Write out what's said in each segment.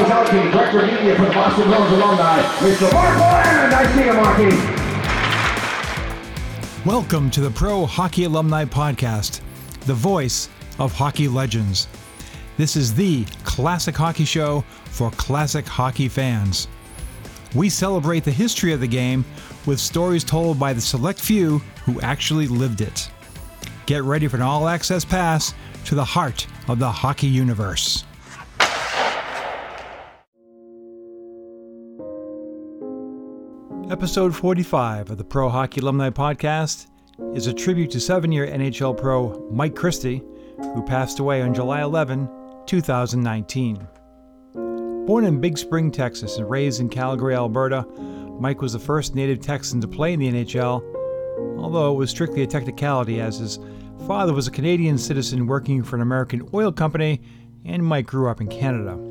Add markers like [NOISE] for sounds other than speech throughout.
Director of Media for the Boston Bruins alumni, Mr. Mark you, Marky. Welcome to the Pro Hockey Alumni Podcast, the voice of hockey legends. This is the classic hockey show for classic hockey fans. We celebrate the history of the game with stories told by the select few who actually lived it. Get ready for an all access pass to the heart of the hockey universe. Episode 45 of the Pro Hockey Alumni Podcast is a tribute to seven year NHL pro Mike Christie, who passed away on July 11, 2019. Born in Big Spring, Texas, and raised in Calgary, Alberta, Mike was the first native Texan to play in the NHL, although it was strictly a technicality as his father was a Canadian citizen working for an American oil company, and Mike grew up in Canada.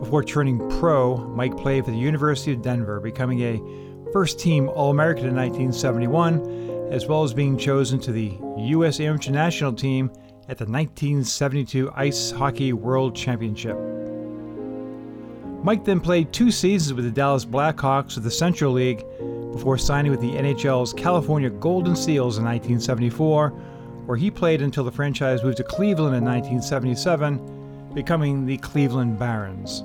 Before turning pro, Mike played for the University of Denver, becoming a first team All American in 1971, as well as being chosen to the U.S. Amateur National Team at the 1972 Ice Hockey World Championship. Mike then played two seasons with the Dallas Blackhawks of the Central League before signing with the NHL's California Golden Seals in 1974, where he played until the franchise moved to Cleveland in 1977, becoming the Cleveland Barons.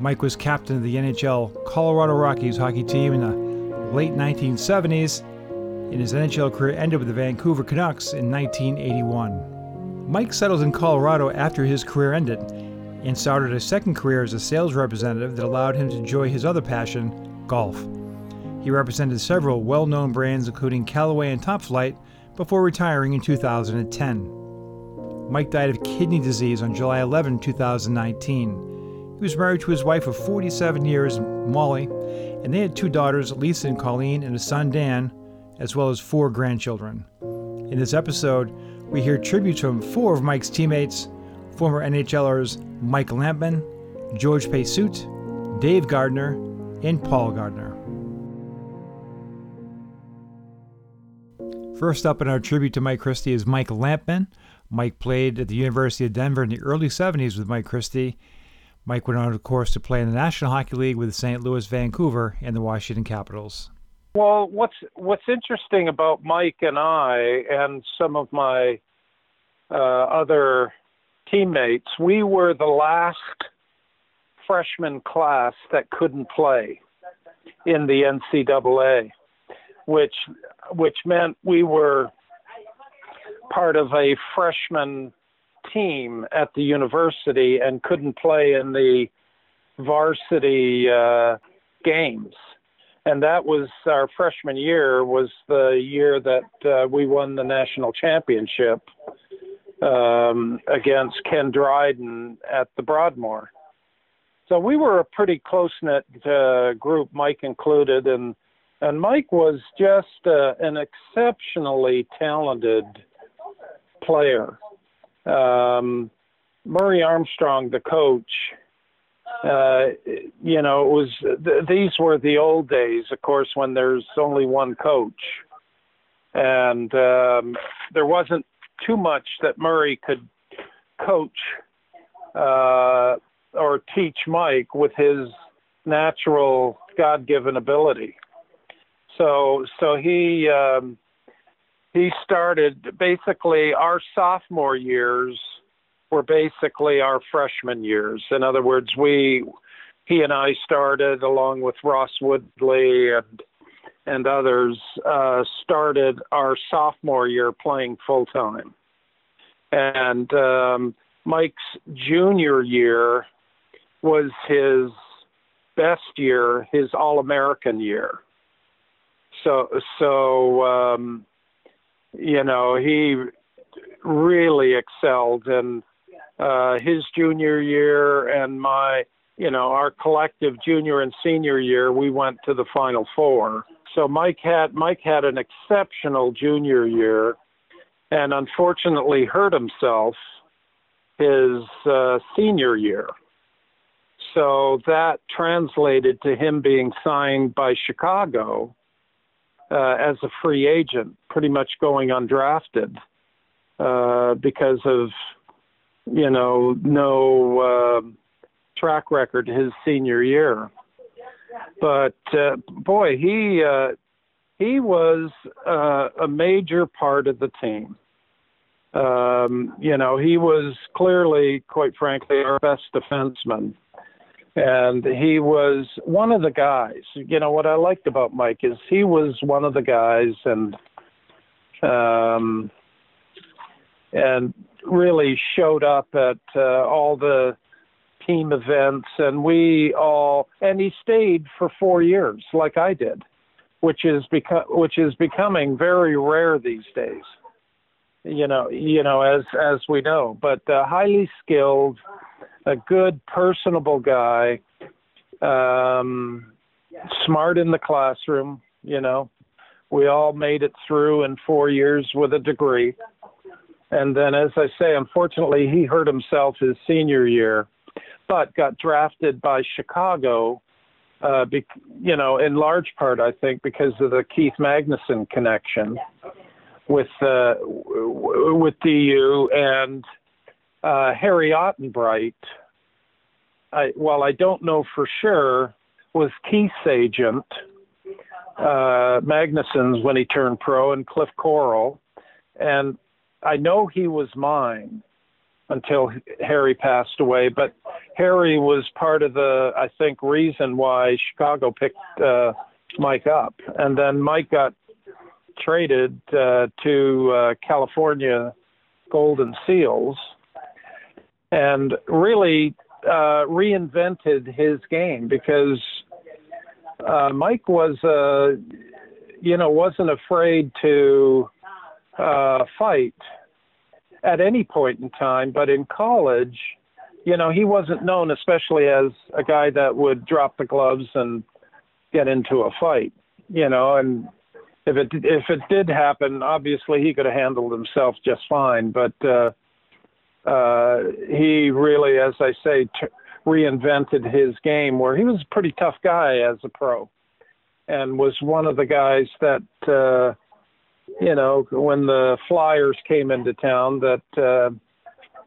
Mike was captain of the NHL Colorado Rockies hockey team in the late 1970s, and his NHL career ended with the Vancouver Canucks in 1981. Mike settled in Colorado after his career ended and started a second career as a sales representative that allowed him to enjoy his other passion, golf. He represented several well known brands, including Callaway and Top-Flite, before retiring in 2010. Mike died of kidney disease on July 11, 2019. He was married to his wife of 47 years, Molly, and they had two daughters, Lisa and Colleen, and a son, Dan, as well as four grandchildren. In this episode, we hear tributes from four of Mike's teammates former NHLers Mike Lampman, George Pesut, Dave Gardner, and Paul Gardner. First up in our tribute to Mike Christie is Mike Lampman. Mike played at the University of Denver in the early 70s with Mike Christie. Mike went on, of course, to play in the National Hockey League with St. Louis, Vancouver, and the Washington Capitals. Well, what's what's interesting about Mike and I and some of my uh, other teammates, we were the last freshman class that couldn't play in the NCAA, which which meant we were part of a freshman team at the university and couldn't play in the varsity uh, games. And that was our freshman year was the year that uh, we won the national championship um, against Ken Dryden at the Broadmoor. So we were a pretty close knit uh, group, Mike included, and and Mike was just uh, an exceptionally talented player. Um, Murray Armstrong, the coach, uh, you know, it was th- these were the old days, of course, when there's only one coach, and um, there wasn't too much that Murray could coach uh, or teach Mike with his natural God-given ability. So so he um, he started basically our sophomore years were basically our freshman years. In other words, we he and I started along with Ross Woodley and and others uh, started our sophomore year playing full time. And um, Mike's junior year was his best year, his All American year. So, so um, you know, he really excelled in uh, his junior year and my, you know, our collective junior and senior year. We went to the Final Four so Mike had Mike had an exceptional junior year, and unfortunately hurt himself his uh, senior year. So that translated to him being signed by Chicago uh, as a free agent, pretty much going undrafted uh, because of you know, no uh, track record his senior year. But uh, boy, he uh, he was uh, a major part of the team. Um, you know, he was clearly, quite frankly, our best defenseman. And he was one of the guys. You know, what I liked about Mike is he was one of the guys and um, and really showed up at uh, all the team events and we all and he stayed for 4 years like I did which is beco- which is becoming very rare these days you know you know as as we know. But uh, highly skilled a good personable guy um smart in the classroom you know. We all made it through in 4 years with a degree. And then as i say unfortunately he hurt himself his senior year but got drafted by chicago uh, be, you know, in large part, I think, because of the Keith Magnuson connection with uh, with DU and uh, Harry Ottenbright. I, while I don't know for sure, was Keith's agent, uh, Magnuson's when he turned pro, and Cliff Koroll, and I know he was mine until Harry passed away. But Harry was part of the, I think, reason why Chicago picked uh, Mike up, and then Mike got traded uh, to uh, California Golden Seals, and really uh, reinvented his game because uh, Mike was, uh, you know, wasn't afraid to uh, fight at any point in time, but in college, you know, he wasn't known especially as a guy that would drop the gloves and get into a fight, you know, and if it if it did happen, obviously he could have handled himself just fine, but uh uh he really as I say t- reinvented his game where he was a pretty tough guy as a pro and was one of the guys that uh you know, when the Flyers came into town, that uh,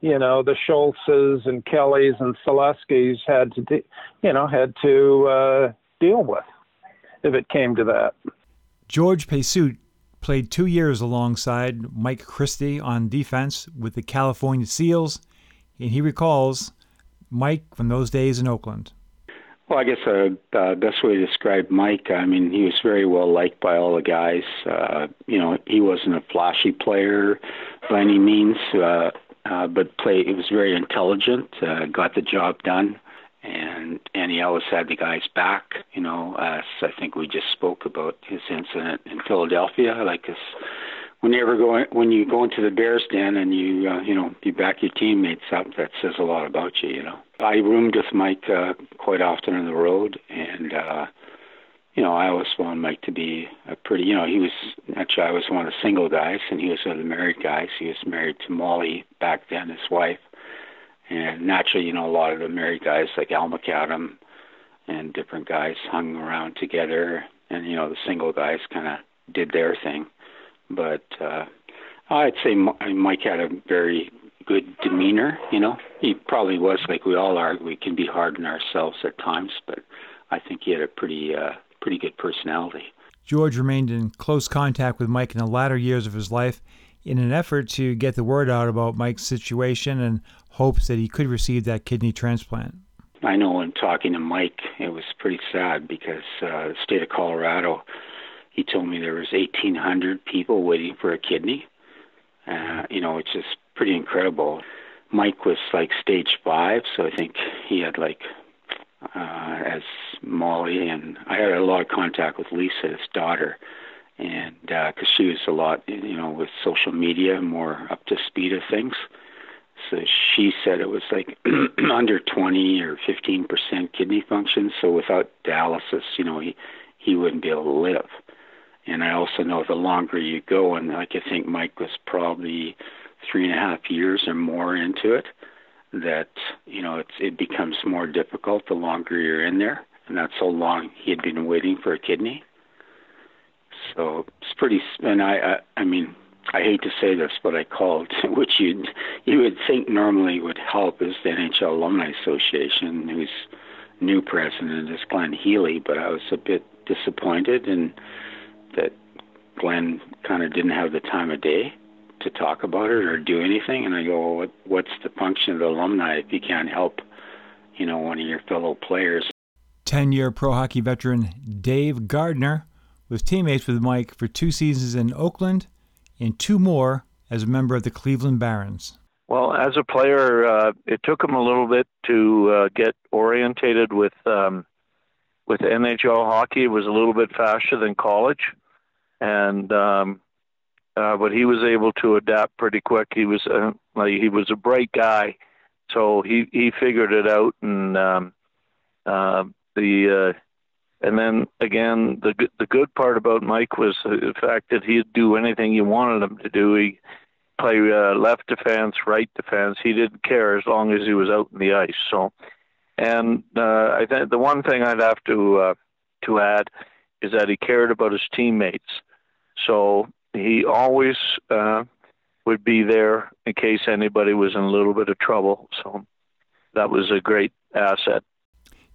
you know the Schultzes and Kellys and Saleskis had to, de- you know, had to uh, deal with if it came to that. George Pesut played two years alongside Mike Christie on defense with the California Seals, and he recalls Mike from those days in Oakland. Well, I guess the uh, best way to describe Mike, I mean, he was very well liked by all the guys. Uh, you know, he wasn't a flashy player by any means, uh, uh, but play. He was very intelligent, uh, got the job done, and he always had the guys back. You know, as I think we just spoke about his incident in Philadelphia, like when you ever go when you go into the Bears den and you uh, you know you back your teammates up, that says a lot about you. You know, I roomed with Mike uh, quite often on the road, and uh, you know I always found Mike to be a pretty you know he was actually I was one of the single guys, and he was one of the married guys. He was married to Molly back then, his wife, and naturally you know a lot of the married guys like Al MacAdam and different guys hung around together, and you know the single guys kind of did their thing but uh, I'd say Mike had a very good demeanor. You know, he probably was like we all are. We can be hard on ourselves at times, but I think he had a pretty uh, pretty good personality. George remained in close contact with Mike in the latter years of his life in an effort to get the word out about Mike's situation and hopes that he could receive that kidney transplant. I know in talking to Mike, it was pretty sad because uh, the state of Colorado he told me there was 1,800 people waiting for a kidney. Uh, you know, it's just pretty incredible. Mike was like stage five, so I think he had like uh, as Molly and I had a lot of contact with Lisa, his daughter, and because uh, she was a lot, you know, with social media, more up to speed of things. So she said it was like [CLEARS THROAT] under 20 or 15 percent kidney function. So without dialysis, you know, he he wouldn't be able to live. And I also know the longer you go, and like I think Mike was probably three and a half years or more into it, that you know it's it becomes more difficult the longer you're in there, and that's so long he had been waiting for a kidney. So it's pretty, and I I, I mean I hate to say this, but I called, [LAUGHS] which you you would think normally would help, is the NHL Alumni Association, whose new president is Glenn Healy. But I was a bit disappointed in that Glenn kind of didn't have the time of day to talk about it or do anything. And I go, well, what, what's the function of the alumni if you can't help, you know, one of your fellow players? 10 year pro hockey veteran Dave Gardner was teammates with Mike for two seasons in Oakland and two more as a member of the Cleveland Barons. Well, as a player, uh, it took him a little bit to uh, get orientated with um, with NHL hockey. It was a little bit faster than college, and um, uh, but he was able to adapt pretty quick. He was uh, he was a bright guy, so he he figured it out, and um, uh, the uh, and then again the the good part about Mike was the fact that he'd do anything you wanted him to do. He play uh, left defense, right defense. He didn't care as long as he was out in the ice. So, and uh, I think the one thing I'd have to uh, to add is that he cared about his teammates. So he always uh, would be there in case anybody was in a little bit of trouble. So that was a great asset.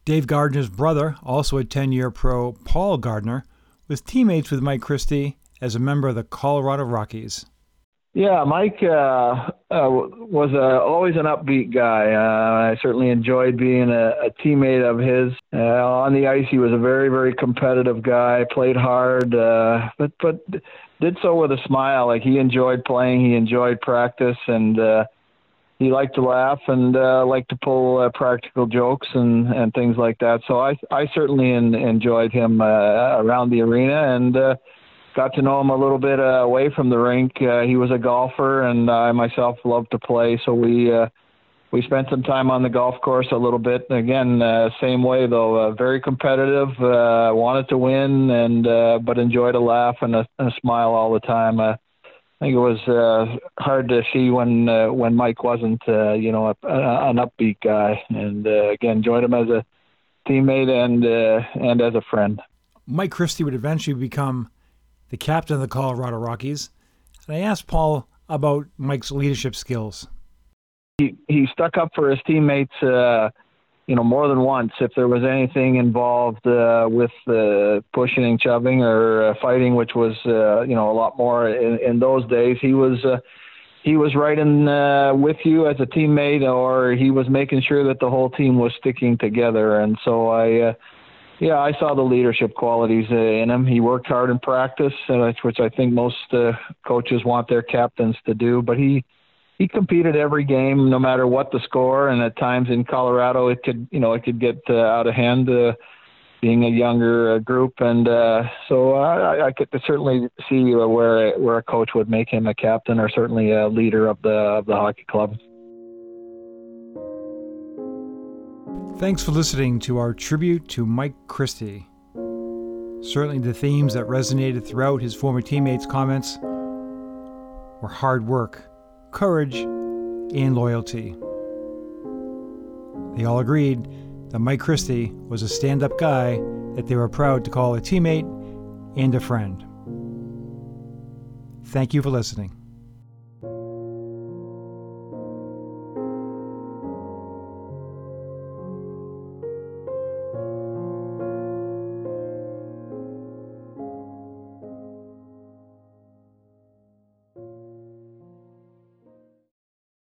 Dave Gardner's brother, also a 10 year pro, Paul Gardner, was teammates with Mike Christie as a member of the Colorado Rockies. Yeah, Mike uh, uh, was uh, always an upbeat guy. Uh, I certainly enjoyed being a, a teammate of his. Uh, on the ice, he was a very, very competitive guy. Played hard, but but did so with a smile. Like he enjoyed playing, he enjoyed practice, and he liked to laugh and uh, liked to pull uh, practical jokes and and things like that. So I I certainly in, enjoyed him uh, around the arena and. Uh, got to know him a little bit uh, away from the rink. Uh, he was a golfer, and I myself loved to play, so we uh, we spent some time on the golf course a little bit. Again, uh, same way though, uh, very competitive. Uh, wanted to win, and uh, but enjoyed a laugh and a, a smile all the time. Uh, I think it was uh, hard to see when uh, when Mike wasn't, uh, you know, a, a, an upbeat guy. And uh, again, joined him as a teammate and uh, and as a friend. Mike Christie would eventually become the captain of the Colorado Rockies. And I asked Paul about Mike's leadership skills. He he stuck up for his teammates, uh, you know, more than once. If there was anything involved uh, with uh, pushing and shoving or uh, fighting, which was uh, you know a lot more in, in those days, he was. Uh, he was right in uh, with you as a teammate, or he was making sure that the whole team was sticking together. And so I, yeah, I saw the leadership qualities in him. He worked hard in practice, which I think most coaches want their captains to do. But he he competed every game, no matter what the score. And at times in Colorado, it could you know it could get uh, out of hand, uh, being a younger uh, group. And uh, so I, I could certainly see where where a coach would make him a captain or certainly a leader of the of the hockey club. Thanks for listening to our tribute to Mike Christie. Certainly, the themes that resonated throughout his former teammates' comments were hard work, courage, and loyalty. They all agreed that Mike Christie was a stand up guy that they were proud to call a teammate and a friend. Thank you for listening.